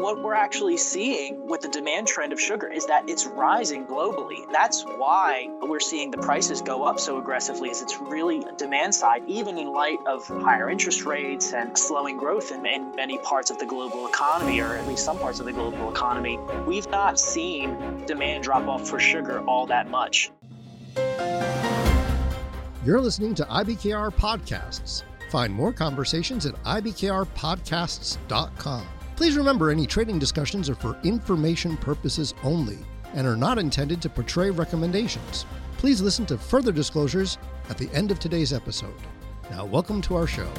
what we're actually seeing with the demand trend of sugar is that it's rising globally. That's why we're seeing the prices go up so aggressively is it's really demand side, even in light of higher interest rates and slowing growth in, in many parts of the global economy, or at least some parts of the global economy. We've not seen demand drop off for sugar all that much. You're listening to IBKR Podcasts. Find more conversations at ibkrpodcasts.com. Please remember any trading discussions are for information purposes only and are not intended to portray recommendations. Please listen to further disclosures at the end of today's episode. Now, welcome to our show.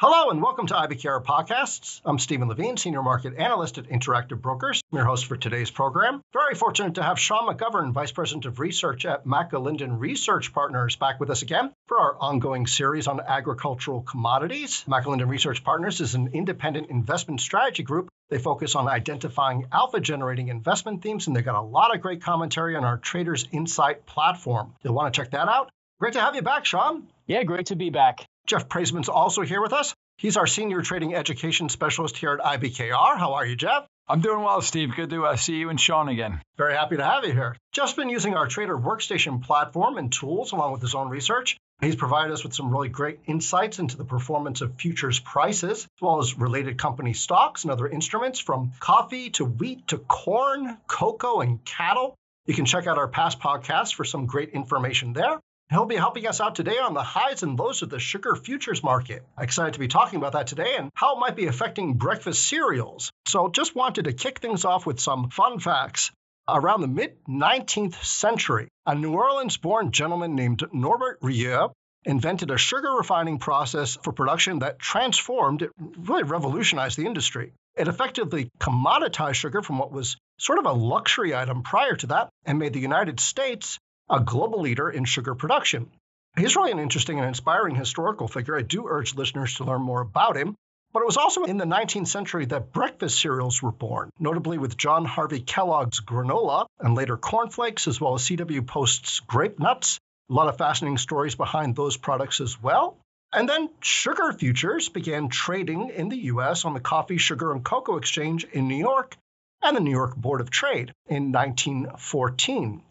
Hello and welcome to IBKR Podcasts. I'm Steven Levine, Senior Market Analyst at Interactive Brokers, I'm your host for today's program. Very fortunate to have Sean McGovern, Vice President of Research at McAlinden Research Partners, back with us again for our ongoing series on agricultural commodities. McAlinden Research Partners is an independent investment strategy group. They focus on identifying alpha generating investment themes, and they've got a lot of great commentary on our Traders Insight platform. You'll want to check that out. Great to have you back, Sean. Yeah, great to be back. Jeff Praissman's also here with us. He's our senior trading education specialist here at IBKR. How are you, Jeff? I'm doing well, Steve. Good to uh, see you and Sean again. Very happy to have you here. Jeff's been using our Trader Workstation platform and tools along with his own research. He's provided us with some really great insights into the performance of futures prices, as well as related company stocks and other instruments from coffee to wheat to corn, cocoa, and cattle. You can check out our past podcasts for some great information there. He'll be helping us out today on the highs and lows of the sugar futures market. Excited to be talking about that today and how it might be affecting breakfast cereals. So, just wanted to kick things off with some fun facts. Around the mid 19th century, a New Orleans born gentleman named Norbert Rillieux invented a sugar refining process for production that transformed, it really revolutionized the industry. It effectively commoditized sugar from what was sort of a luxury item prior to that and made the United States a global leader in sugar production. He's really an interesting and inspiring historical figure. I do urge listeners to learn more about him. But it was also in the 19th century that breakfast cereals were born, notably with John Harvey Kellogg's granola and later cornflakes, as well as C.W. Post's grape nuts. A lot of fascinating stories behind those products as well. And then sugar futures began trading in the U.S. on the Coffee, Sugar, and Cocoa Exchange in New York and the New York Board of Trade in 1914.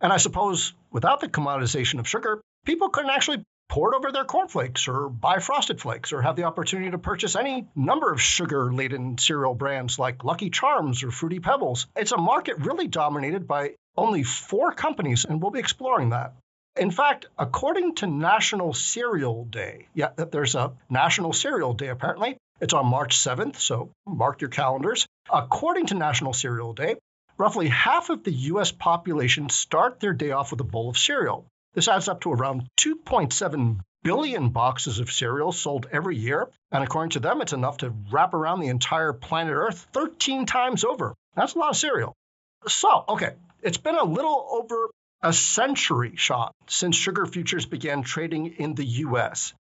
And I suppose without the commoditization of sugar, people couldn't actually pour it over their cornflakes or buy frosted flakes or have the opportunity to purchase any number of sugar laden cereal brands like Lucky Charms or Fruity Pebbles. It's a market really dominated by only four companies, and we'll be exploring that. In fact, according to National Cereal Day, yeah, there's a National Cereal Day apparently. It's on March 7th, so mark your calendars. According to National Cereal Day, roughly half of the US population start their day off with a bowl of cereal. This adds up to around 2.7 billion boxes of cereal sold every year. And according to them, it's enough to wrap around the entire planet Earth 13 times over. That's a lot of cereal. So, okay, it's been a little over a century shot since sugar futures began trading in the US.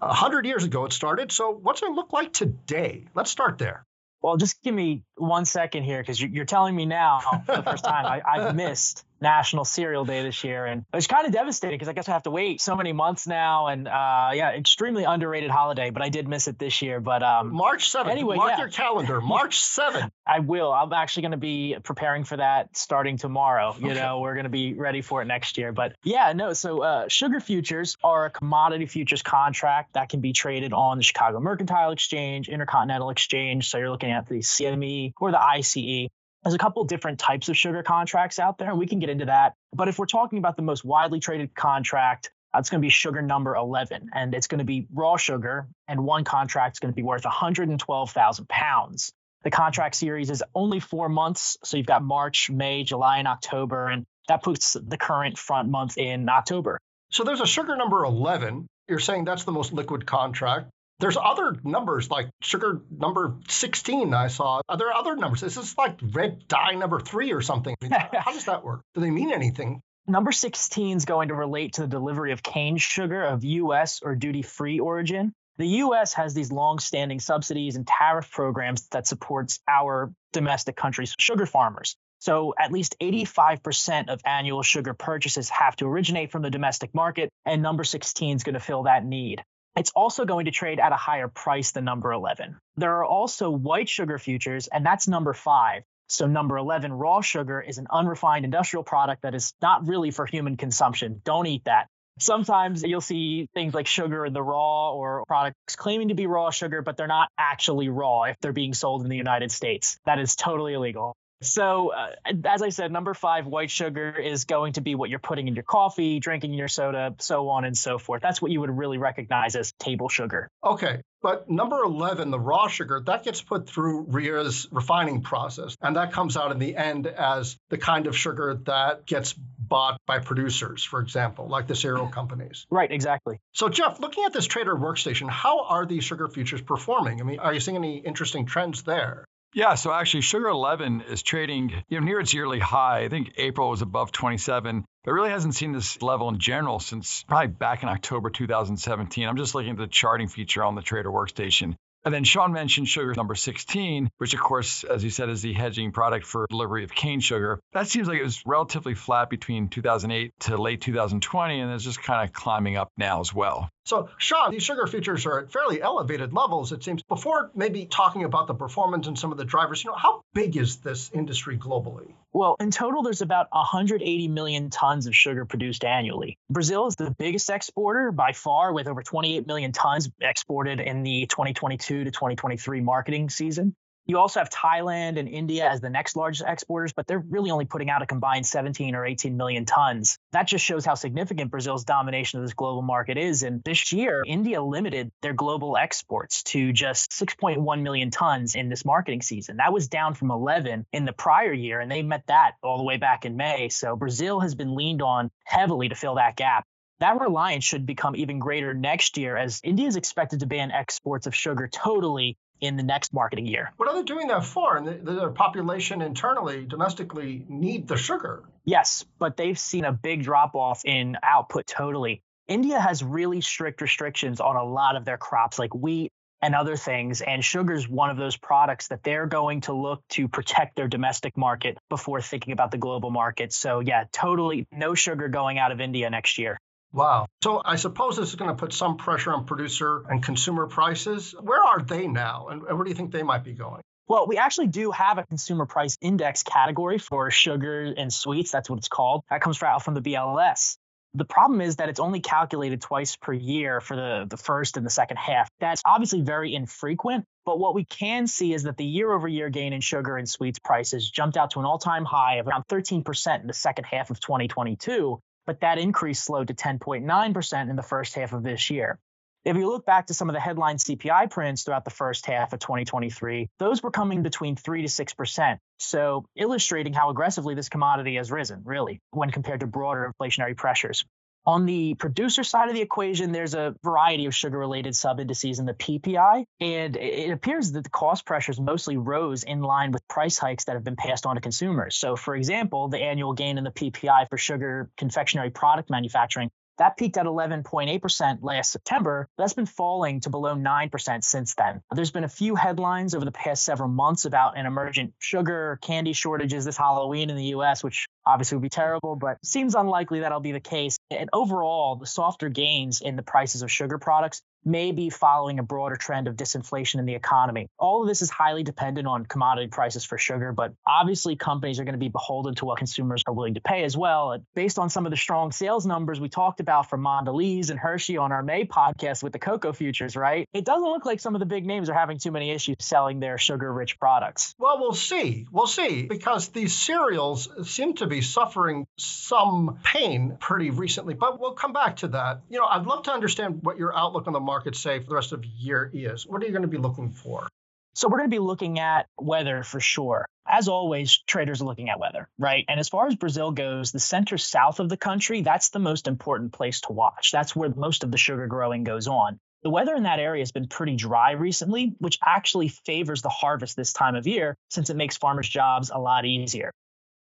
A hundred years ago it started, so what's it look like today? Let's start there. Well, just give me one second here because you're telling me now for the first time I, I've missed National Cereal Day this year, and it's kind of devastating because I guess I have to wait so many months now, and uh, yeah, extremely underrated holiday. But I did miss it this year. But um, March seventh. Anyway, mark yeah. your calendar. March seventh. I will. I'm actually going to be preparing for that starting tomorrow. You okay. know, we're going to be ready for it next year. But yeah, no. So uh, sugar futures are a commodity futures contract that can be traded on the Chicago Mercantile Exchange, Intercontinental Exchange. So you're looking at the CME or the ICE. There's a couple different types of sugar contracts out there. and We can get into that. But if we're talking about the most widely traded contract, uh, it's going to be sugar number 11, and it's going to be raw sugar, and one contract is going to be worth 112,000 pounds. The contract series is only four months, so you've got March, May, July, and October, and that puts the current front month in October. So there's a sugar number 11. You're saying that's the most liquid contract. There's other numbers like sugar number 16 I saw. Are there other numbers? Is this like red dye number three or something? How does that work? Do they mean anything? Number 16 is going to relate to the delivery of cane sugar of U.S. or duty free origin. The U.S. has these long-standing subsidies and tariff programs that supports our domestic country's sugar farmers. So at least 85% of annual sugar purchases have to originate from the domestic market, and number 16 is going to fill that need. It's also going to trade at a higher price than number 11. There are also white sugar futures, and that's number five. So, number 11, raw sugar is an unrefined industrial product that is not really for human consumption. Don't eat that. Sometimes you'll see things like sugar in the raw or products claiming to be raw sugar, but they're not actually raw if they're being sold in the United States. That is totally illegal. So, uh, as I said, number five, white sugar is going to be what you're putting in your coffee, drinking your soda, so on and so forth. That's what you would really recognize as table sugar. Okay. But number 11, the raw sugar, that gets put through Rillieux's refining process. And that comes out in the end as the kind of sugar that gets bought by producers, for example, like the cereal companies. Right, exactly. So, Jeff, looking at this trader workstation, how are these sugar futures performing? I mean, are you seeing any interesting trends there? Yeah, so actually, Sugar 11 is trading you know, near its yearly high. I think April was above 27, but really hasn't seen this level in general since probably back in October 2017. I'm just looking at the charting feature on the Trader Workstation. And then Sean mentioned sugar number 16, which, of course, as you said, is the hedging product for delivery of cane sugar. That seems like it was relatively flat between 2008 to late 2020, and it's just kind of climbing up now as well. So, Sean, these sugar futures are at fairly elevated levels, it seems. Before maybe talking about the performance and some of the drivers, you know, how big is this industry globally? Well, in total, there's about 180 million tons of sugar produced annually. Brazil is the biggest exporter by far, with over 28 million tons exported in the 2022 to 2023 marketing season. You also have Thailand and India as the next largest exporters, but they're really only putting out a combined 17 or 18 million tons. That just shows how significant Brazil's domination of this global market is. And this year, India limited their global exports to just 6.1 million tons in this marketing season. That was down from 11 in the prior year, and they met that all the way back in May. So Brazil has been leaned on heavily to fill that gap. That reliance should become even greater next year as India is expected to ban exports of sugar totally in the next marketing year. What are they doing that for? And the, their population internally, domestically, need the sugar. Yes, but they've seen a big drop off in output totally. India has really strict restrictions on a lot of their crops, like wheat and other things. And sugar is one of those products that they're going to look to protect their domestic market before thinking about the global market. So, yeah, totally no sugar going out of India next year. Wow. So I suppose this is going to put some pressure on producer and consumer prices. Where are they now? And where do you think they might be going? Well, we actually do have a consumer price index category for sugar and sweets. That's what it's called. That comes out from the BLS. The problem is that it's only calculated twice per year for the, the first and the second half. That's obviously very infrequent, but what we can see is that the year over year gain in sugar and sweets prices jumped out to an all time high of around 13% in the second half of 2022 but that increase slowed to 10.9% in the first half of this year. If you look back to some of the headline CPI prints throughout the first half of 2023, those were coming between 3 to 6%. So, illustrating how aggressively this commodity has risen, really, when compared to broader inflationary pressures. On the producer side of the equation, there's a variety of sugar related sub indices in the PPI, and it appears that the cost pressures mostly rose in line with price hikes that have been passed on to consumers. So, for example, the annual gain in the PPI for sugar confectionery product manufacturing that peaked at 11.8% last September. That's been falling to below 9% since then. There's been a few headlines over the past several months about an emergent sugar candy shortages this Halloween in the US, which obviously would be terrible, but seems unlikely that'll be the case. And overall, the softer gains in the prices of sugar products may be following a broader trend of disinflation in the economy. All of this is highly dependent on commodity prices for sugar, but obviously companies are going to be beholden to what consumers are willing to pay as well. Based on some of the strong sales numbers we talked about from Mondelez and Hershey on our May podcast with the cocoa futures, right? It doesn't look like some of the big names are having too many issues selling their sugar rich products. Well, we'll see. We'll see because these cereals seem to be suffering some pain pretty recently, but we'll come back to that. You know, I'd love to understand what your outlook on the market say for the rest of the year is. What are you going to be looking for? So we're going to be looking at weather for sure. As always, traders are looking at weather, right? And as far as Brazil goes, the center south of the country, that's the most important place to watch. That's where most of the sugar growing goes on. The weather in that area has been pretty dry recently, which actually favors the harvest this time of year since it makes farmers' jobs a lot easier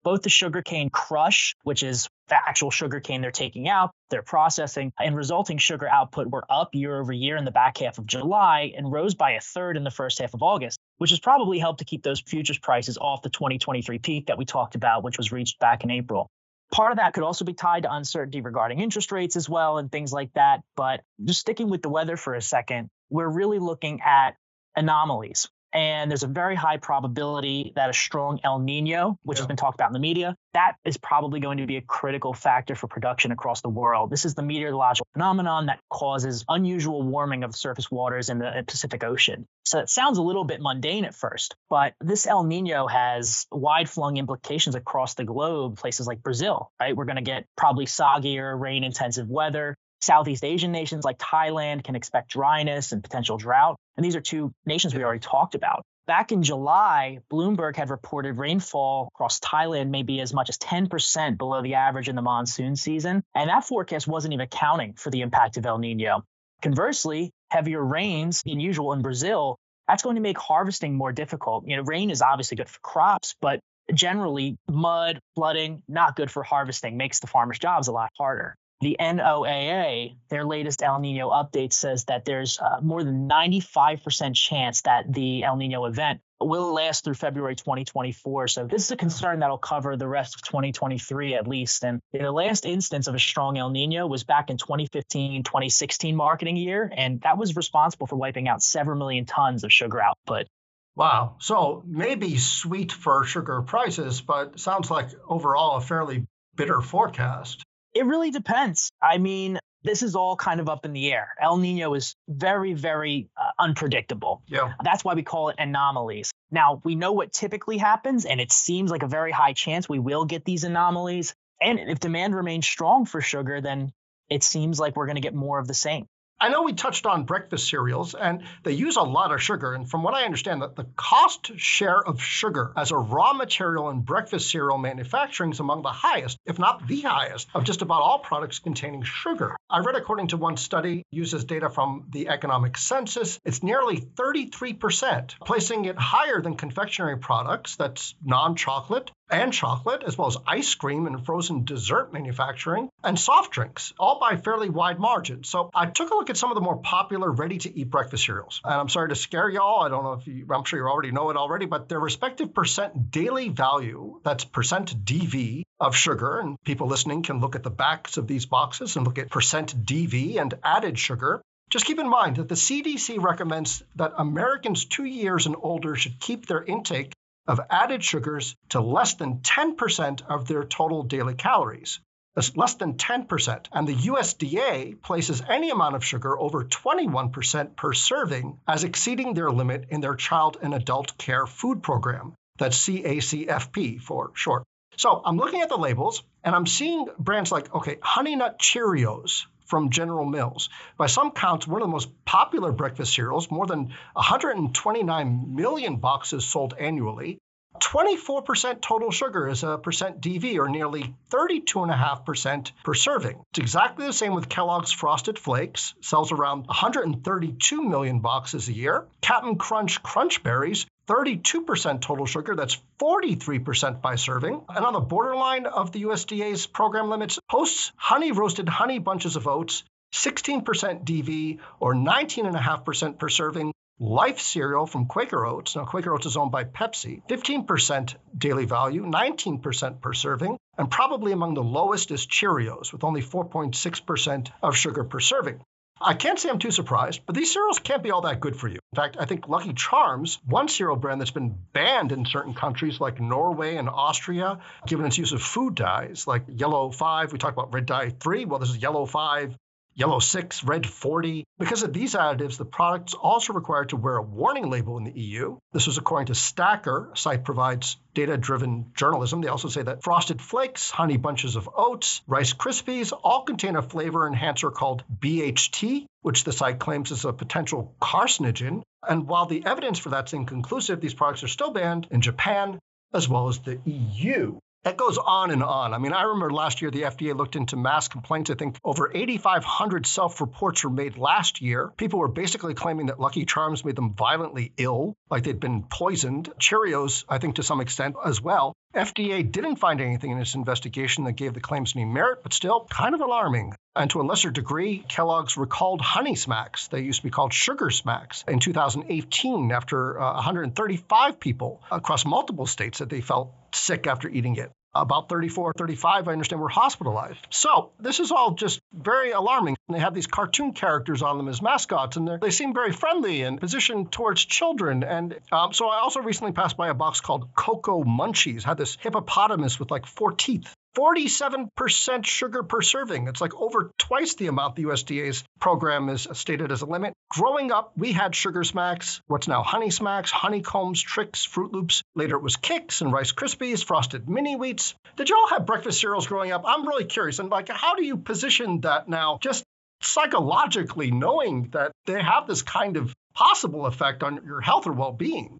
both the sugarcane crush, which is the actual sugarcane they're taking out, they're processing, and resulting sugar output were up year over year in the back half of July and rose by a third in the first half of August, which has probably helped to keep those futures prices off the 2023 peak that we talked about, which was reached back in April. Part of that could also be tied to uncertainty regarding interest rates as well and things like that. But just sticking with the weather for a second, we're really looking at anomalies. And there's a very high probability that a strong El Nino, which yeah. has been talked about in the media, that is probably going to be a critical factor for production across the world. This is the meteorological phenomenon that causes unusual warming of surface waters in the Pacific Ocean. So it sounds a little bit mundane at first, but this El Nino has wide flung implications across the globe, places like Brazil, right? We're going to get probably soggier, rain intensive weather. Southeast Asian nations like Thailand can expect dryness and potential drought. And these are two nations we already talked about. Back in July, Bloomberg had reported rainfall across Thailand may be as much as 10% below the average in the monsoon season. And that forecast wasn't even accounting for the impact of El Nino. Conversely, heavier rains than usual in Brazil, that's going to make harvesting more difficult. You know, rain is obviously good for crops, but generally mud, flooding, not good for harvesting, makes the farmers' jobs a lot harder. The NOAA, their latest El Nino update says that there's uh, more than 95% chance that the El Nino event will last through February 2024. So this is a concern that'll cover the rest of 2023 at least. And the last instance of a strong El Nino was back in 2015, 2016 marketing year, and that was responsible for wiping out several million tons of sugar output. Wow. So maybe sweet for sugar prices, but sounds like overall a fairly bitter forecast. It really depends. I mean, this is all kind of up in the air. El Nino is very, very uh, unpredictable. Yeah. That's why we call it anomalies. Now, we know what typically happens, and it seems like a very high chance we will get these anomalies. And if demand remains strong for sugar, then it seems like we're going to get more of the same. I know we touched on breakfast cereals, and they use a lot of sugar. And from what I understand, that the cost share of sugar as a raw material in breakfast cereal manufacturing is among the highest, if not the highest, of just about all products containing sugar. I read, according to one study, uses data from the economic census, it's nearly 33%, placing it higher than confectionery products, that's non chocolate, and chocolate, as well as ice cream and frozen dessert manufacturing, and soft drinks, all by fairly wide margins. So I took a look at some of the more popular ready to eat breakfast cereals. And I'm sorry to scare y'all. I don't know if you, I'm sure you already know it already, but their respective percent daily value, that's percent DV of sugar, and people listening can look at the backs of these boxes and look at percent DV and added sugar. Just keep in mind that the CDC recommends that Americans two years and older should keep their intake of added sugars to less than 10% of their total daily calories. That's less than 10%. And the USDA places any amount of sugar over 21% per serving as exceeding their limit in their child and adult care food program. That's CACFP for short. So I'm looking at the labels and I'm seeing brands like, okay, Honey Nut Cheerios from General Mills. By some counts, one of the most popular breakfast cereals, more than 129 million boxes sold annually. 24% total sugar is a percent DV, or nearly 32.5% per serving. It's exactly the same with Kellogg's Frosted Flakes, sells around 132 million boxes a year. Captain Crunch Crunch Berries 32% total sugar. That's 43% by serving. And on the borderline of the USDA's program limits, Post's honey roasted honey bunches of oats, 16% DV or 19.5% per serving. Life cereal from Quaker Oats. Now, Quaker Oats is owned by Pepsi. 15% daily value, 19% per serving. And probably among the lowest is Cheerios, with only 4.6% of sugar per serving. I can't say I'm too surprised, but these cereals can't be all that good for you. In fact, I think Lucky Charms, one cereal brand that's been banned in certain countries like Norway and Austria, given its use of food dyes like yellow 5. We talked about red dye 3. Well, this is yellow 5 yellow 6, red 40. Because of these additives, the product's also required to wear a warning label in the EU. This was according to Stacker, a site provides data driven journalism. They also say that frosted flakes, honey bunches of oats, Rice Krispies all contain a flavor enhancer called BHT, which the site claims is a potential carcinogen. And while the evidence for that's inconclusive, these products are still banned in Japan as well as the EU. That goes on and on. I mean, I remember last year the FDA looked into mass complaints. I think over 8,500 self reports were made last year. People were basically claiming that Lucky Charms made them violently ill, like they'd been poisoned. Cheerios, I think to some extent as well. FDA didn't find anything in its investigation that gave the claims any merit, but still kind of alarming. And to a lesser degree, Kellogg's recalled Honey Smacks. They used to be called Sugar Smacks in 2018 after uh, 135 people across multiple states said they felt sick after eating it. About 34, 35, I understand, were hospitalized. So this is all just very alarming. And They have these cartoon characters on them as mascots, and they seem very friendly and positioned towards children. And um, so I also recently passed by a box called Coco Munchies, had this hippopotamus with like four teeth 47% sugar per serving. It's like over twice the amount the USDA's program is stated as a limit. Growing up, we had Sugar Smacks, what's now Honey Smacks, Honeycombs, Trix, Froot Loops. Later it was Kix and Rice Krispies, Frosted Mini Wheats. Did you all have breakfast cereals growing up? I'm really curious. And like, how do you position that now, just psychologically, knowing that they have this kind of possible effect on your health or well being?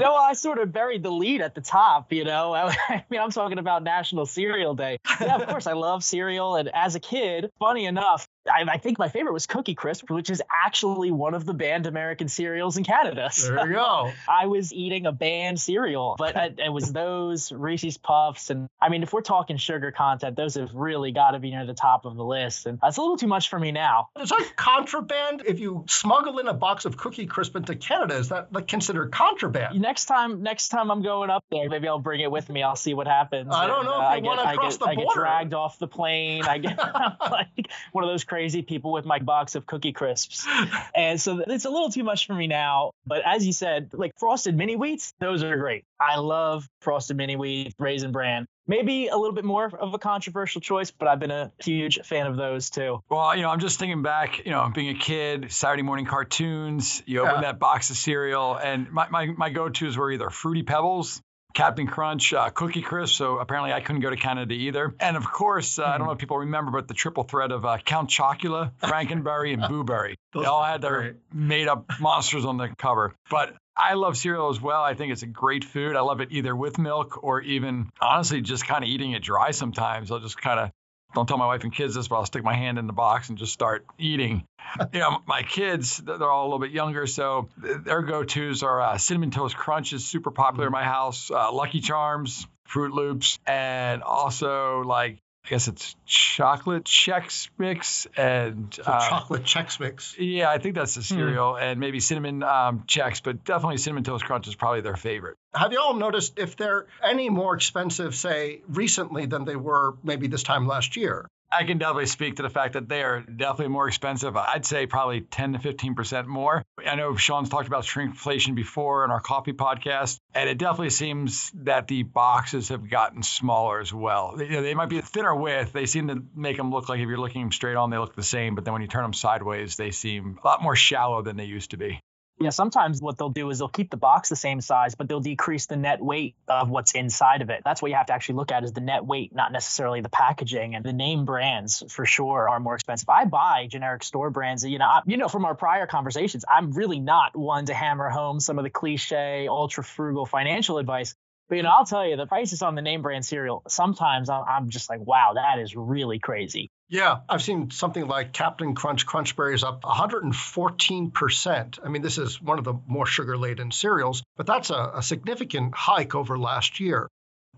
No, I sort of buried the lead at the top, you know. I mean, I'm talking about National Cereal Day. Yeah, of course, I love cereal. And as a kid, funny enough, I, I, think my favorite was Cookie Crisp, which is actually one of the banned American cereals in Canada. So there you go. I was eating a banned cereal, but it, it was those Reese's Puffs. And I mean, if we're talking sugar content, those have really got to be near the top of the list. And that's a little too much for me now. Is that contraband? If you smuggle in a box of Cookie Crisp into Canada, is that like considered contraband? Next time, next time I'm going up there, maybe I'll bring it with me. I'll see what happens. I don't know and, if uh, you want to cross get, the border. I get dragged off the plane. I get like one of those crazy people with my box of cookie crisps. And so it's a little too much for me now. But as you said, like frosted mini wheats, those are great. I love frosted mini wheat, raisin bran. Maybe a little bit more of a controversial choice, but I've been a huge fan of those too. Well, you know, I'm just thinking back, you know, being a kid, Saturday morning cartoons, you open yeah. that box of cereal, and my, my, my go tos were either Fruity Pebbles Captain Crunch, uh, Cookie Crisp. So apparently I couldn't go to Canada either. And of course, uh, mm-hmm. I don't know if people remember, but the triple threat of uh, Count Chocula, Frankenberry, and Boo Berry. they all had their made up monsters on the cover. But I love cereal as well. I think it's a great food. I love it either with milk or even honestly just kind of eating it dry sometimes. I'll just kind of don't tell my wife and kids this, but I'll stick my hand in the box and just start eating. you know, my kids, they're all a little bit younger, so their go-tos are uh, cinnamon toast crunch is super popular in my house, uh, Lucky Charms, Froot Loops, and also like I guess it's chocolate Chex Mix and uh, chocolate Chex Mix. Yeah, I think that's the hmm. cereal, mm. and maybe cinnamon um, Chex, but definitely cinnamon toast crunch is probably their favorite. Have you all noticed if they're any more expensive, say, recently than they were maybe this time last year? I can definitely speak to the fact that they are definitely more expensive. I'd say probably 10 to 15% more. I know Sean's talked about shrinkflation before in our coffee podcast, and it definitely seems that the boxes have gotten smaller as well. They, you know, they might be thinner width. They seem to make them look like if you're looking straight on, they look the same. But then when you turn them sideways, they seem a lot more shallow than they used to be. Yeah, sometimes what they'll do is they'll keep the box the same size, but they'll decrease the net weight of what's inside of it. That's what you have to actually look at is the net weight, not necessarily the packaging. And the name brands for sure are more expensive. I buy generic store brands. You know, I, you know from our prior conversations, I'm really not one to hammer home some of the cliche, ultra frugal financial advice. But you know, I'll tell you, the prices on the name brand cereal, sometimes I'm just like, wow, that is really crazy. Yeah, I've seen something like Captain Crunch Crunch Berries up 114%. I mean, this is one of the more sugar laden cereals, but that's a, a significant hike over last year.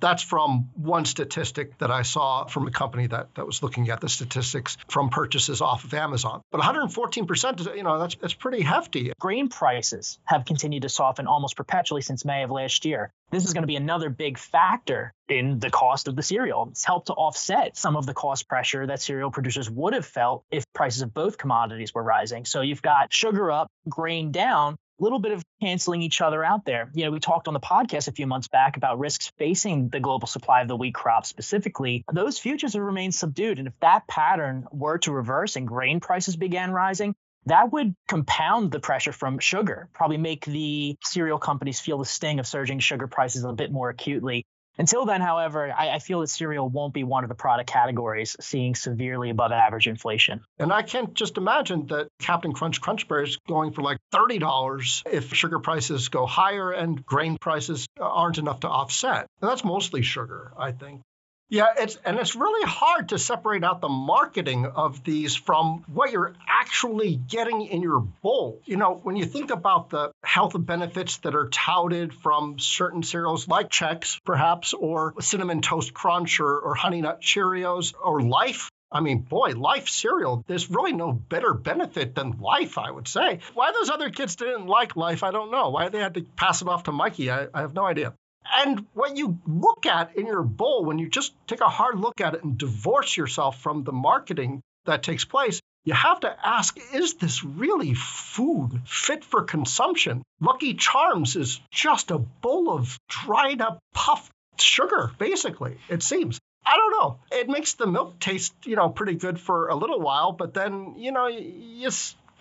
That's from one statistic that I saw from a company that, that was looking at the statistics from purchases off of Amazon. But 114%, you know, that's, that's pretty hefty. Grain prices have continued to soften almost perpetually since May of last year. This is going to be another big factor in the cost of the cereal. It's helped to offset some of the cost pressure that cereal producers would have felt if prices of both commodities were rising. So you've got sugar up, grain down, little bit of canceling each other out there. You know, we talked on the podcast a few months back about risks facing the global supply of the wheat crop specifically. Those futures have remained subdued. And if that pattern were to reverse and grain prices began rising, that would compound the pressure from sugar, probably make the cereal companies feel the sting of surging sugar prices a bit more acutely. Until then, however, I, I, feel that cereal won't be one of the product categories seeing severely above average inflation. And I can't just imagine that Captain Crunch Crunch Berries going for like $30 if sugar prices go higher and grain prices aren't enough to offset. And that's mostly sugar, I think. Yeah, it's and it's really hard to separate out the marketing of these from what you're actually getting in your bowl. You know, when you think about the health benefits that are touted from certain cereals like Chex, perhaps, or Cinnamon Toast Crunch or, or Honey Nut Cheerios or Life, I mean, boy, life cereal, there's really no better benefit than life, I would say. Why those other kids didn't like life, I don't know. Why they had to pass it off to Mikey, I, I have no idea. And what you look at in your bowl, when you just take a hard look at it and divorce yourself from the marketing that takes place, you have to ask is this really food fit for consumption? Lucky Charms is just a bowl of dried up puffed sugar, basically, it seems. I don't know. It makes the milk taste, you know, pretty good for a little while, but then, you know, you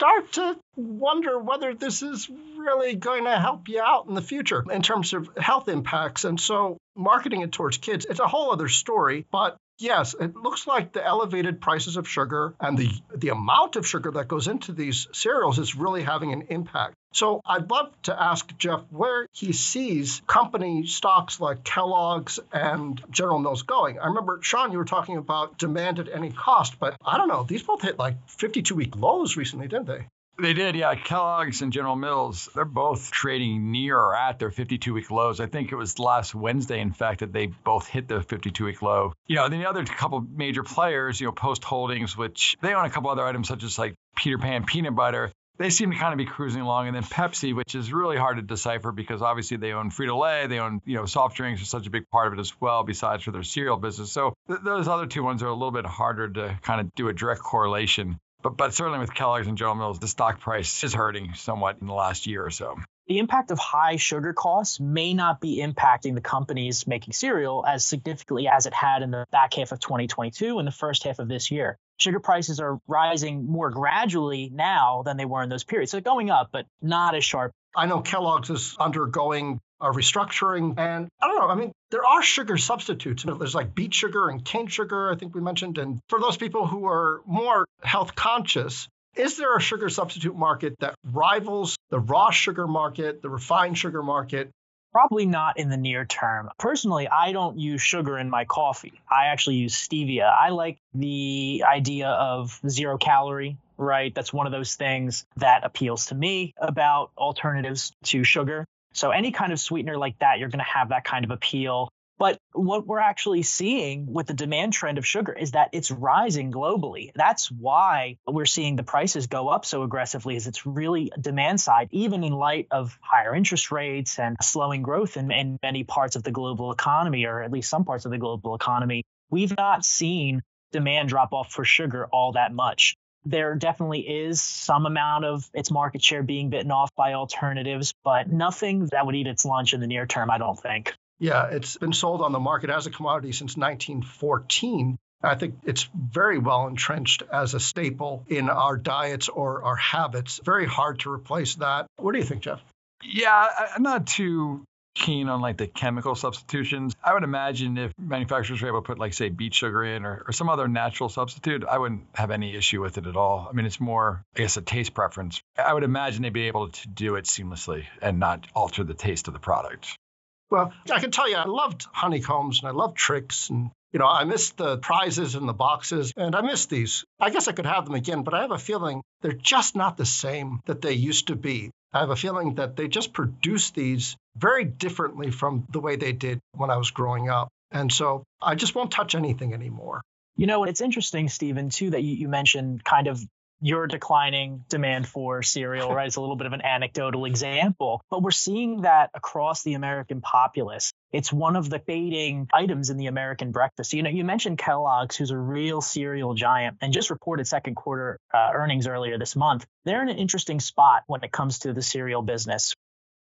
start to wonder whether this is really going to help you out in the future in terms of health impacts. And so marketing it towards kids, it's a whole other story. But yes, it looks like the elevated prices of sugar and the, the amount of sugar that goes into these cereals is really having an impact. So I'd love to ask Jeff where he sees company stocks like Kellogg's and General Mills going. I remember, Sean, you were talking about demand at any cost, but I don't know. These both hit like 52 week lows recently, didn't they? They did, yeah. Kellogg's and General Mills, they're both trading near or at their 52 week lows. I think it was last Wednesday, in fact, that they both hit the 52 week low. You know, then the other couple major players, you know, Post Holdings, which they own a couple other items such as like Peter Pan peanut butter. They seem to kind of be cruising along, and then Pepsi, which is really hard to decipher because obviously they own Frito Lay, they own you know soft drinks are such a big part of it as well, besides for their cereal business. So th- those other two ones are a little bit harder to kind of do a direct correlation. But, but certainly with Kellogg's and General Mills, the stock price is hurting somewhat in the last year or so. The impact of high sugar costs may not be impacting the companies making cereal as significantly as it had in the back half of 2022 and the first half of this year. Sugar prices are rising more gradually now than they were in those periods. So they're going up, but not as sharp. I know Kellogg's is undergoing a restructuring. And I don't know, I mean, there are sugar substitutes. There's like beet sugar and cane sugar, I think we mentioned. And for those people who are more health conscious, is there a sugar substitute market that rivals the raw sugar market, the refined sugar market? Probably not in the near term. Personally, I don't use sugar in my coffee. I actually use stevia. I like the idea of zero calorie, right? That's one of those things that appeals to me about alternatives to sugar. So any kind of sweetener like that, you're going to have that kind of appeal. But what we're actually seeing with the demand trend of sugar is that it's rising globally. That's why we're seeing the prices go up so aggressively is it's really demand side, even in light of higher interest rates and slowing growth in, in many parts of the global economy, or at least some parts of the global economy. We've not seen demand drop off for sugar all that much there definitely is some amount of its market share being bitten off by alternatives, but nothing that would eat its lunch in the near term, I don't think. Yeah, it's been sold on the market as a commodity since 1914. I think it's very well entrenched as a staple in our diets or our habits. Very hard to replace that. What do you think, Jeff? Yeah, I'm not too keen on like the chemical substitutions. I would imagine if manufacturers were able to put like say beet sugar in or, or some other natural substitute, I wouldn't have any issue with it at all. I mean, it's more, I guess, a taste preference. I would imagine they'd be able to do it seamlessly and not alter the taste of the product. Well, I can tell you, I loved honeycombs and I loved Trix. and you know, I missed the prizes and the boxes, and I missed these. I guess I could have them again, but I have a feeling they're just not the same that they used to be. I have a feeling that they just produce these very differently from the way they did when I was growing up. And so I just won't touch anything anymore. You know, it's interesting, Steven, too, that you, you mentioned kind of your declining demand for cereal, right? It's a little bit of an anecdotal example, but we're seeing that across the American populace. It's one of the fading items in the American breakfast. You know, you mentioned Kellogg's, who's a real cereal giant and just reported second quarter uh, earnings earlier this month. They're in an interesting spot when it comes to the cereal business.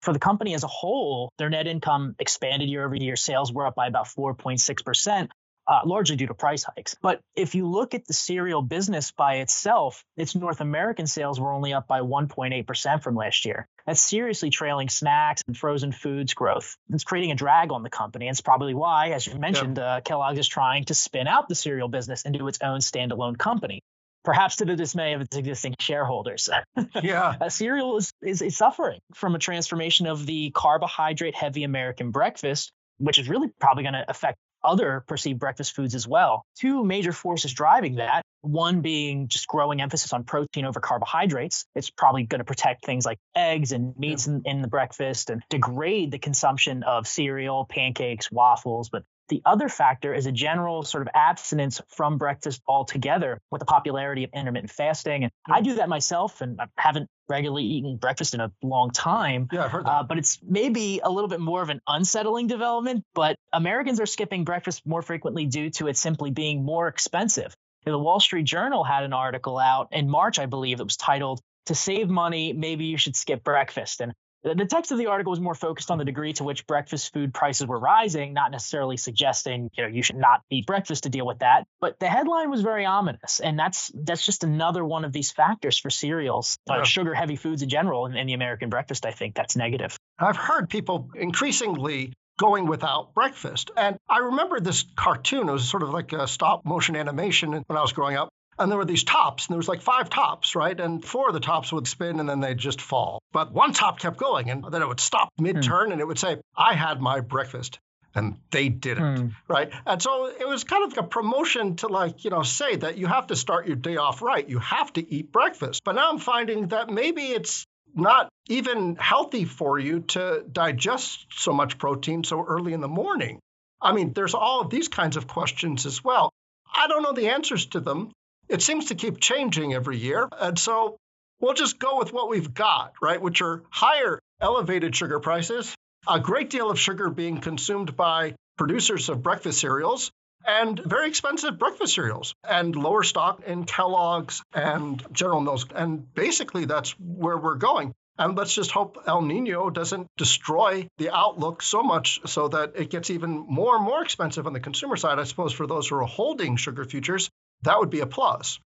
For the company as a whole, their net income expanded year over year. Sales were up by about 4.6%, uh, largely due to price hikes. But if you look at the cereal business by itself, its North American sales were only up by 1.8% from last year. That's seriously trailing snacks and frozen foods growth. It's creating a drag on the company. And it's probably why, as you mentioned, yep. uh, Kellogg's is trying to spin out the cereal business into its own standalone company perhaps to the dismay of its existing shareholders. Yeah. uh, cereal is, is, is, suffering from a transformation of the carbohydrate heavy American breakfast, which is really probably going to affect other perceived breakfast foods as well. Two major forces driving that one being just growing emphasis on protein over carbohydrates. It's probably going to protect things like eggs and meats yeah. in, in the breakfast and degrade the consumption of cereal, pancakes, waffles. But The other factor is a general sort of abstinence from breakfast altogether with the popularity of intermittent fasting. And I do that myself and I haven't regularly eaten breakfast in a long time. Yeah, I've heard that. Uh, but it's maybe a little bit more of an unsettling development. But Americans are skipping breakfast more frequently due to it simply being more expensive. The Wall Street Journal had an article out in March, I believe, that was titled to save money, maybe you should skip breakfast. And the text of the article was more focused on the degree to which breakfast food prices were rising, not necessarily suggesting you know you should not eat breakfast to deal with that. But the headline was very ominous, and that's that's just another one of these factors for cereals, uh, yeah. sugar-heavy foods in general, in, in the American breakfast. I think that's negative. I've heard people increasingly going without breakfast. And I remember this cartoon. It was sort of like a stop motion animation when I was growing up and there were these tops, and there was like five tops, right? And four of the tops would spin and then they'd just fall. But one top kept going, and then it would stop mid turn mm. and it would say, I had my breakfast. And they didn't, mm. right? And so it was kind of like a promotion to, like, you know, say that you have to start your day off right. You have to eat breakfast. But now I'm finding that maybe it's not even healthy for you to digest so much protein so early in the morning. I mean, there's all of these kinds of questions as well. I don't know the answers to them it seems to keep changing every year. And so we'll just go with what we've got, right? Which are higher elevated sugar prices, a great deal of sugar being consumed by producers of breakfast cereals, and very expensive breakfast cereals, and lower stock in Kellogg's and General Mills. And basically, that's where we're going. And let's just hope El Nino doesn't destroy the outlook so much so that it gets even more and more expensive on the consumer side. I suppose for those who are holding sugar futures, that would be a plus.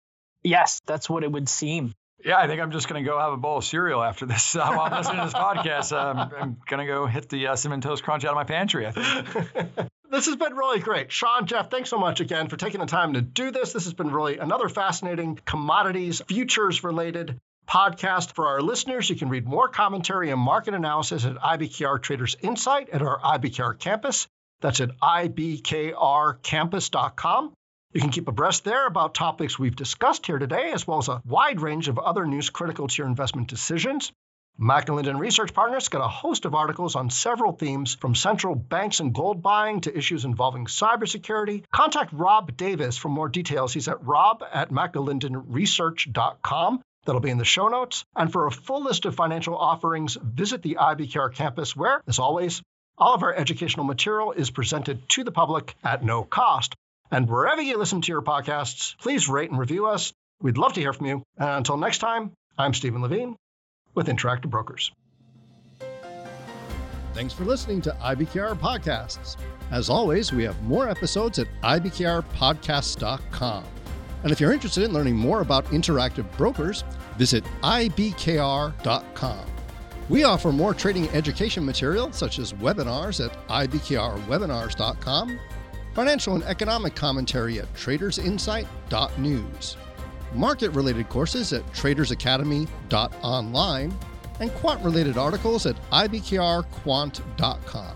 Yes, that's what it would seem. Yeah, I think I'm just going to go have a bowl of cereal after this. Uh, while I'm listening to this podcast, um, I'm going to go hit the uh, cinnamon toast crunch out of my pantry. I think. this has been really great. Sean, Jeff, thanks so much again for taking the time to do this. This has been really another fascinating commodities, futures related podcast for our listeners. You can read more commentary and market analysis at IBKR Traders Insight at our IBKR campus. That's at ibkrcampus.com. You can keep abreast there about topics we've discussed here today, as well as a wide range of other news critical to your investment decisions. McAlinden Research Partners got a host of articles on several themes, from central banks and gold buying to issues involving cybersecurity. Contact Rob Davis for more details. He's at rob at mcalindenresearch.com. That'll be in the show notes. And for a full list of financial offerings, visit the IBKR campus, where, as always, all of our educational material is presented to the public at no cost. And wherever you listen to your podcasts, please rate and review us. We'd love to hear from you. And until next time, I'm Steven Levine with Interactive Brokers. Thanks for listening to IBKR Podcasts. As always, we have more episodes at ibkrpodcasts.com. And if you're interested in learning more about Interactive Brokers, visit ibkr.com. We offer more trading education material, such as webinars at ibkrwebinars.com financial and economic commentary at tradersinsight.news, market related courses at tradersacademy.online, and quant related articles at ibkrquant.com.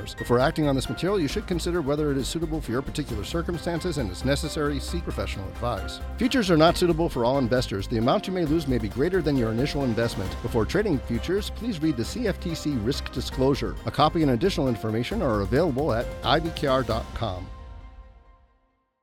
Before acting on this material, you should consider whether it is suitable for your particular circumstances and, if necessary, seek professional advice. Futures are not suitable for all investors. The amount you may lose may be greater than your initial investment. Before trading futures, please read the CFTC risk disclosure. A copy and additional information are available at ibkr.com.